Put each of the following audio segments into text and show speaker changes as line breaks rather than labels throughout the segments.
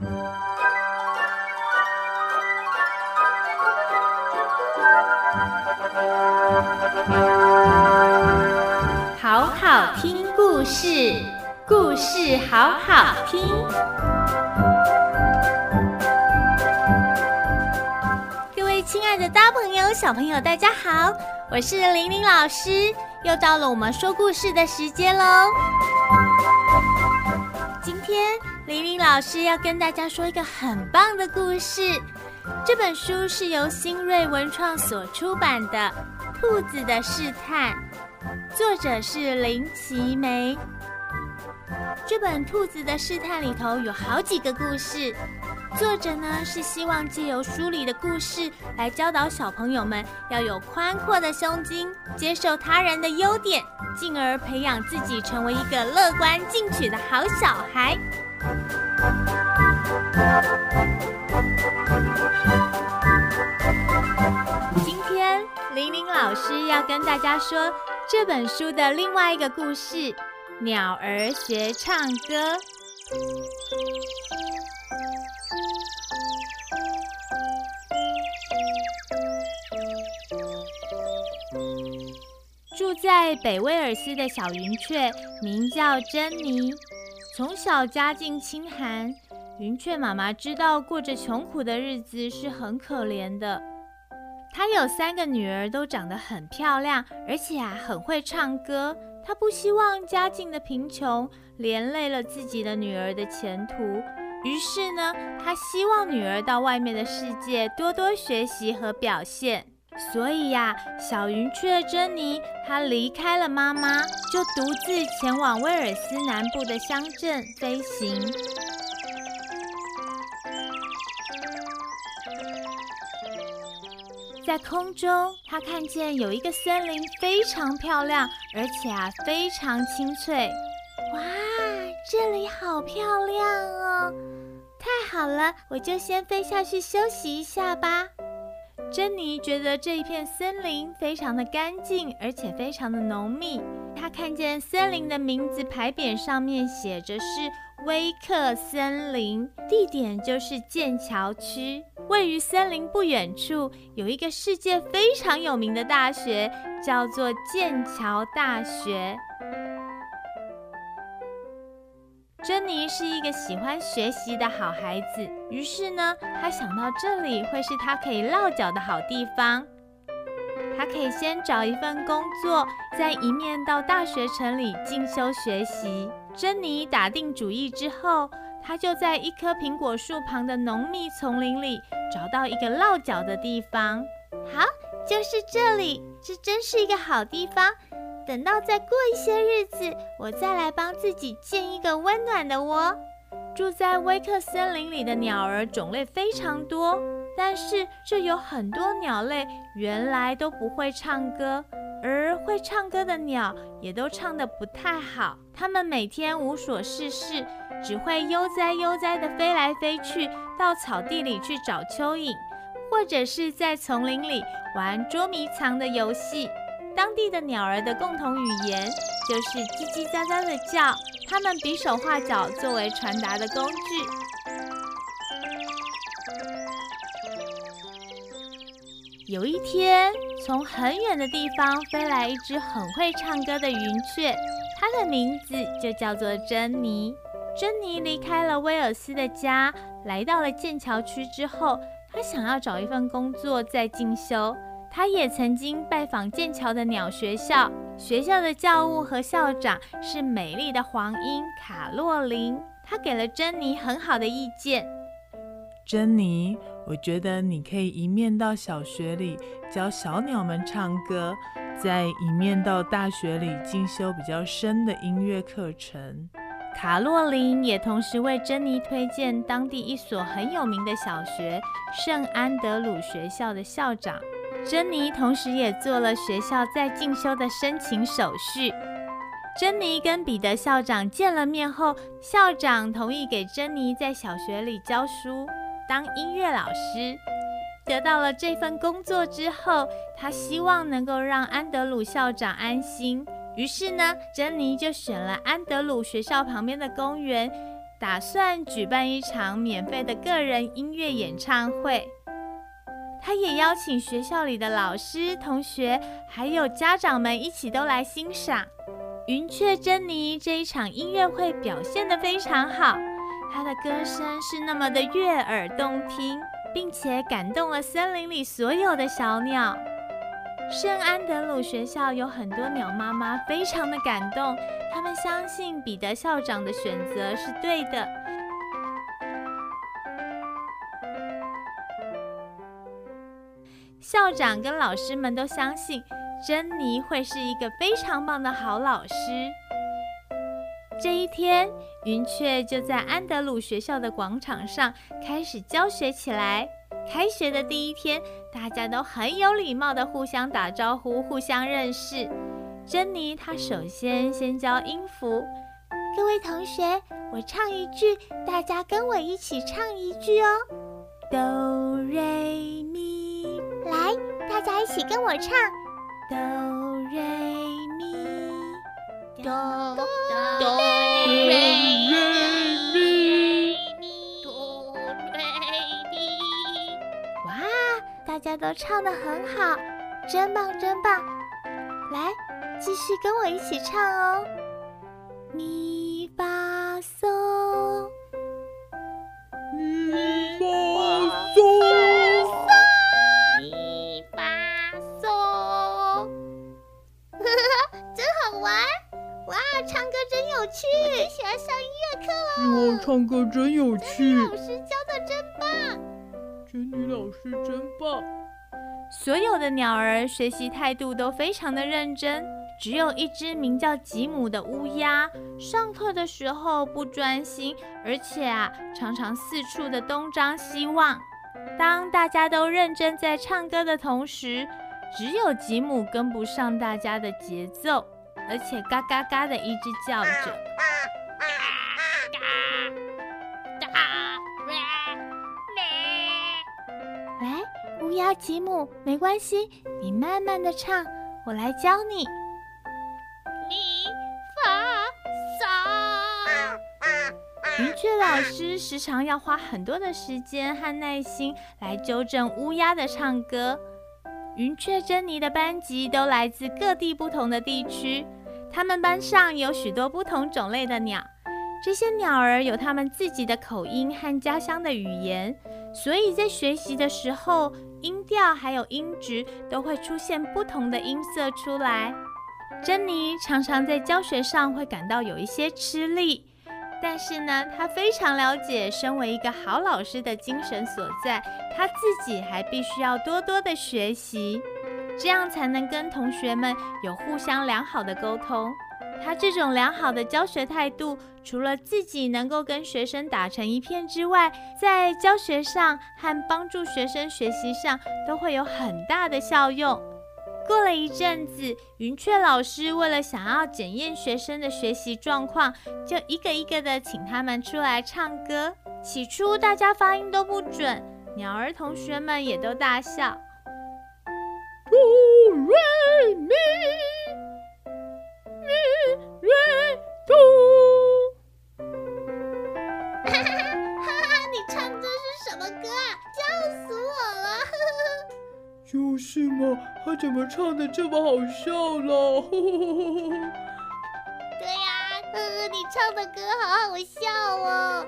好好听故事，故事好好听。各位亲爱的大朋友、小朋友，大家好，我是玲玲老师，又到了我们说故事的时间喽。今天玲玲老师要跟大家说一个很棒的故事，这本书是由新锐文创所出版的《兔子的试探》。作者是林奇梅。这本《兔子的试探》里头有好几个故事，作者呢是希望借由书里的故事来教导小朋友们要有宽阔的胸襟，接受他人的优点，进而培养自己成为一个乐观进取的好小孩。今天玲玲老师要跟大家说。这本书的另外一个故事，《鸟儿学唱歌》。住在北威尔斯的小云雀名叫珍妮，从小家境清寒，云雀妈妈知道过着穷苦的日子是很可怜的。她有三个女儿，都长得很漂亮，而且啊很会唱歌。她不希望家境的贫穷连累了自己的女儿的前途，于是呢，她希望女儿到外面的世界多多学习和表现。所以呀，小云雀珍妮她离开了妈妈，就独自前往威尔斯南部的乡镇飞行。在空中，他看见有一个森林非常漂亮，而且啊非常清脆。哇，这里好漂亮哦！太好了，我就先飞下去休息一下吧。珍妮觉得这一片森林非常的干净，而且非常的浓密。她看见森林的名字牌匾上面写着是威克森林，地点就是剑桥区。位于森林不远处，有一个世界非常有名的大学，叫做剑桥大学。珍妮是一个喜欢学习的好孩子，于是呢，她想到这里会是她可以落脚的好地方。她可以先找一份工作，再一面到大学城里进修学习。珍妮打定主意之后，她就在一棵苹果树旁的浓密丛林里找到一个落脚的地方。好，就是这里，这真是一个好地方。等到再过一些日子，我再来帮自己建一个温暖的窝。住在威克森林里的鸟儿种类非常多，但是这有很多鸟类原来都不会唱歌。而会唱歌的鸟也都唱得不太好，它们每天无所事事，只会悠哉悠哉地飞来飞去，到草地里去找蚯蚓，或者是在丛林里玩捉迷藏的游戏。当地的鸟儿的共同语言就是叽叽喳喳的叫，它们比手画脚作为传达的工具。有一天，从很远的地方飞来一只很会唱歌的云雀，它的名字就叫做珍妮。珍妮离开了威尔斯的家，来到了剑桥区之后，她想要找一份工作再进修。她也曾经拜访剑桥的鸟学校，学校的教务和校长是美丽的黄莺卡洛琳，她给了珍妮很好的意见。
珍妮，我觉得你可以一面到小学里教小鸟们唱歌，再一面到大学里进修比较深的音乐课程。
卡洛琳也同时为珍妮推荐当地一所很有名的小学——圣安德鲁学校的校长。珍妮同时也做了学校在进修的申请手续。珍妮跟彼得校长见了面后，校长同意给珍妮在小学里教书。当音乐老师，得到了这份工作之后，他希望能够让安德鲁校长安心。于是呢，珍妮就选了安德鲁学校旁边的公园，打算举办一场免费的个人音乐演唱会。他也邀请学校里的老师、同学，还有家长们一起都来欣赏。云雀珍妮这一场音乐会表现得非常好，他的歌声是那么的悦耳动听，并且感动了森林里所有的小鸟。圣安德鲁学校有很多鸟妈妈非常的感动，他们相信彼得校长的选择是对的。校长跟老师们都相信珍妮会是一个非常棒的好老师。这一天，云雀就在安德鲁学校的广场上开始教学起来。开学的第一天，大家都很有礼貌的互相打招呼，互相认识。珍妮她首先先教音符，
各位同学，我唱一句，大家跟我一起唱一句哦。
哆瑞咪，
来，大家一起跟我唱。
哆瑞咪，
哆
哆
瑞咪。哆瑞咪，哇大家都唱的很好，真棒真棒！来，继续跟我一起唱哦。咪
发
老师真棒！
所有的鸟儿学习态度都非常的认真，只有一只名叫吉姆的乌鸦，上课的时候不专心，而且啊，常常四处的东张西望。当大家都认真在唱歌的同时，只有吉姆跟不上大家的节奏，而且嘎嘎嘎的一直叫着。
乌鸦吉姆，没关系，你慢慢的唱，我来教你。你发嗦。
云雀老师时常要花很多的时间和耐心来纠正乌鸦的唱歌。云雀珍妮的班级都来自各地不同的地区，他们班上有许多不同种类的鸟，这些鸟儿有他们自己的口音和家乡的语言，所以在学习的时候，音调还有音质都会出现不同的音色出来。珍妮常常在教学上会感到有一些吃力，但是呢，她非常了解身为一个好老师的精神所在。她自己还必须要多多的学习，这样才能跟同学们有互相良好的沟通。他这种良好的教学态度，除了自己能够跟学生打成一片之外，在教学上和帮助学生学习上都会有很大的效用。过了一阵子，云雀老师为了想要检验学生的学习状况，就一个一个的请他们出来唱歌。起初大家发音都不准，鸟儿同学们也都大笑。
哆瑞咪。就是嘛，他怎么唱的这么好笑了？
对呀，呃，你唱的歌好好笑哦，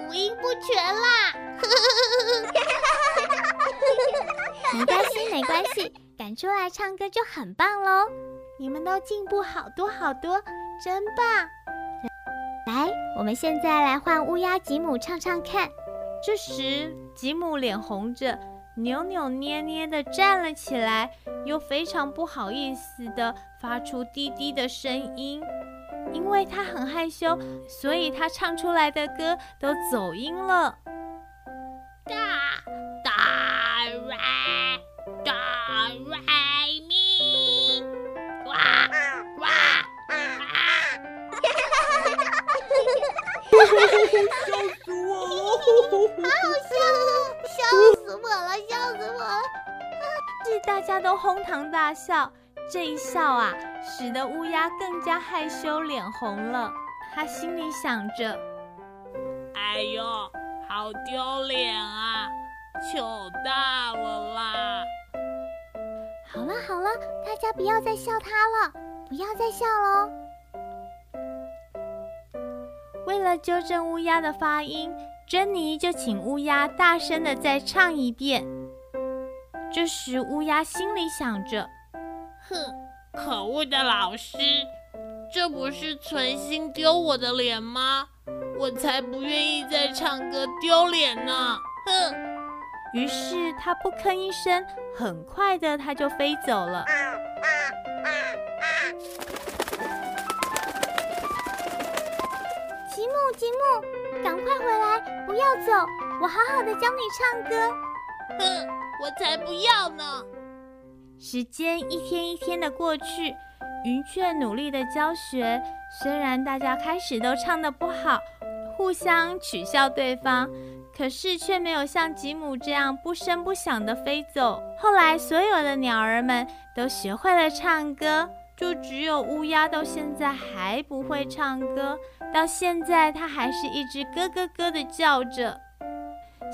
五音不全啦。没关系，没关系，敢出来唱歌就很棒喽。你们都进步好多好多，真棒！来，我们现在来换乌鸦吉姆唱唱看。
这时，吉姆脸红着，扭扭捏捏地站了起来，又非常不好意思地发出滴滴的声音。因为他很害羞，所以他唱出来的歌都走音了。
大大瑞大瑞咪，哇哇！
笑
大家都哄堂大笑，这一笑啊，使得乌鸦更加害羞，脸红了。他心里想着：
哎呦，好丢脸啊！糗大了啦！
好了好了，大家不要再笑他了，不要再笑喽。
为了纠正乌鸦的发音，珍妮就请乌鸦大声的再唱一遍。这时乌鸦心里想着：
哼，可恶的老师，这不是存心丢我的脸吗？我才不愿意再唱歌丢脸呢！哼。
于是他不吭一声，很快的他就飞走了。
吉姆，吉姆，赶快回来，不要走，我好好的教你唱歌。
哼，我才不要呢！
时间一天一天的过去，云雀努力的教学，虽然大家开始都唱得不好，互相取笑对方。可是却没有像吉姆这样不声不响的飞走。后来，所有的鸟儿们都学会了唱歌，就只有乌鸦到现在还不会唱歌。到现在，它还是一直咯咯咯的叫着。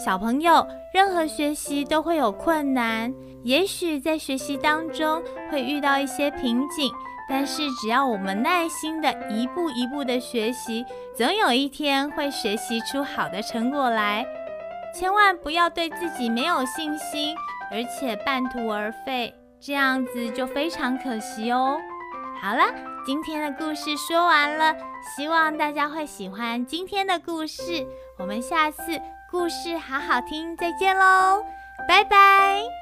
小朋友，任何学习都会有困难，也许在学习当中会遇到一些瓶颈，但是只要我们耐心地一步一步地学习，总有一天会学习出好的成果来。千万不要对自己没有信心，而且半途而废，这样子就非常可惜哦。好了，今天的故事说完了，希望大家会喜欢今天的故事。我们下次故事好好听，再见喽，拜拜。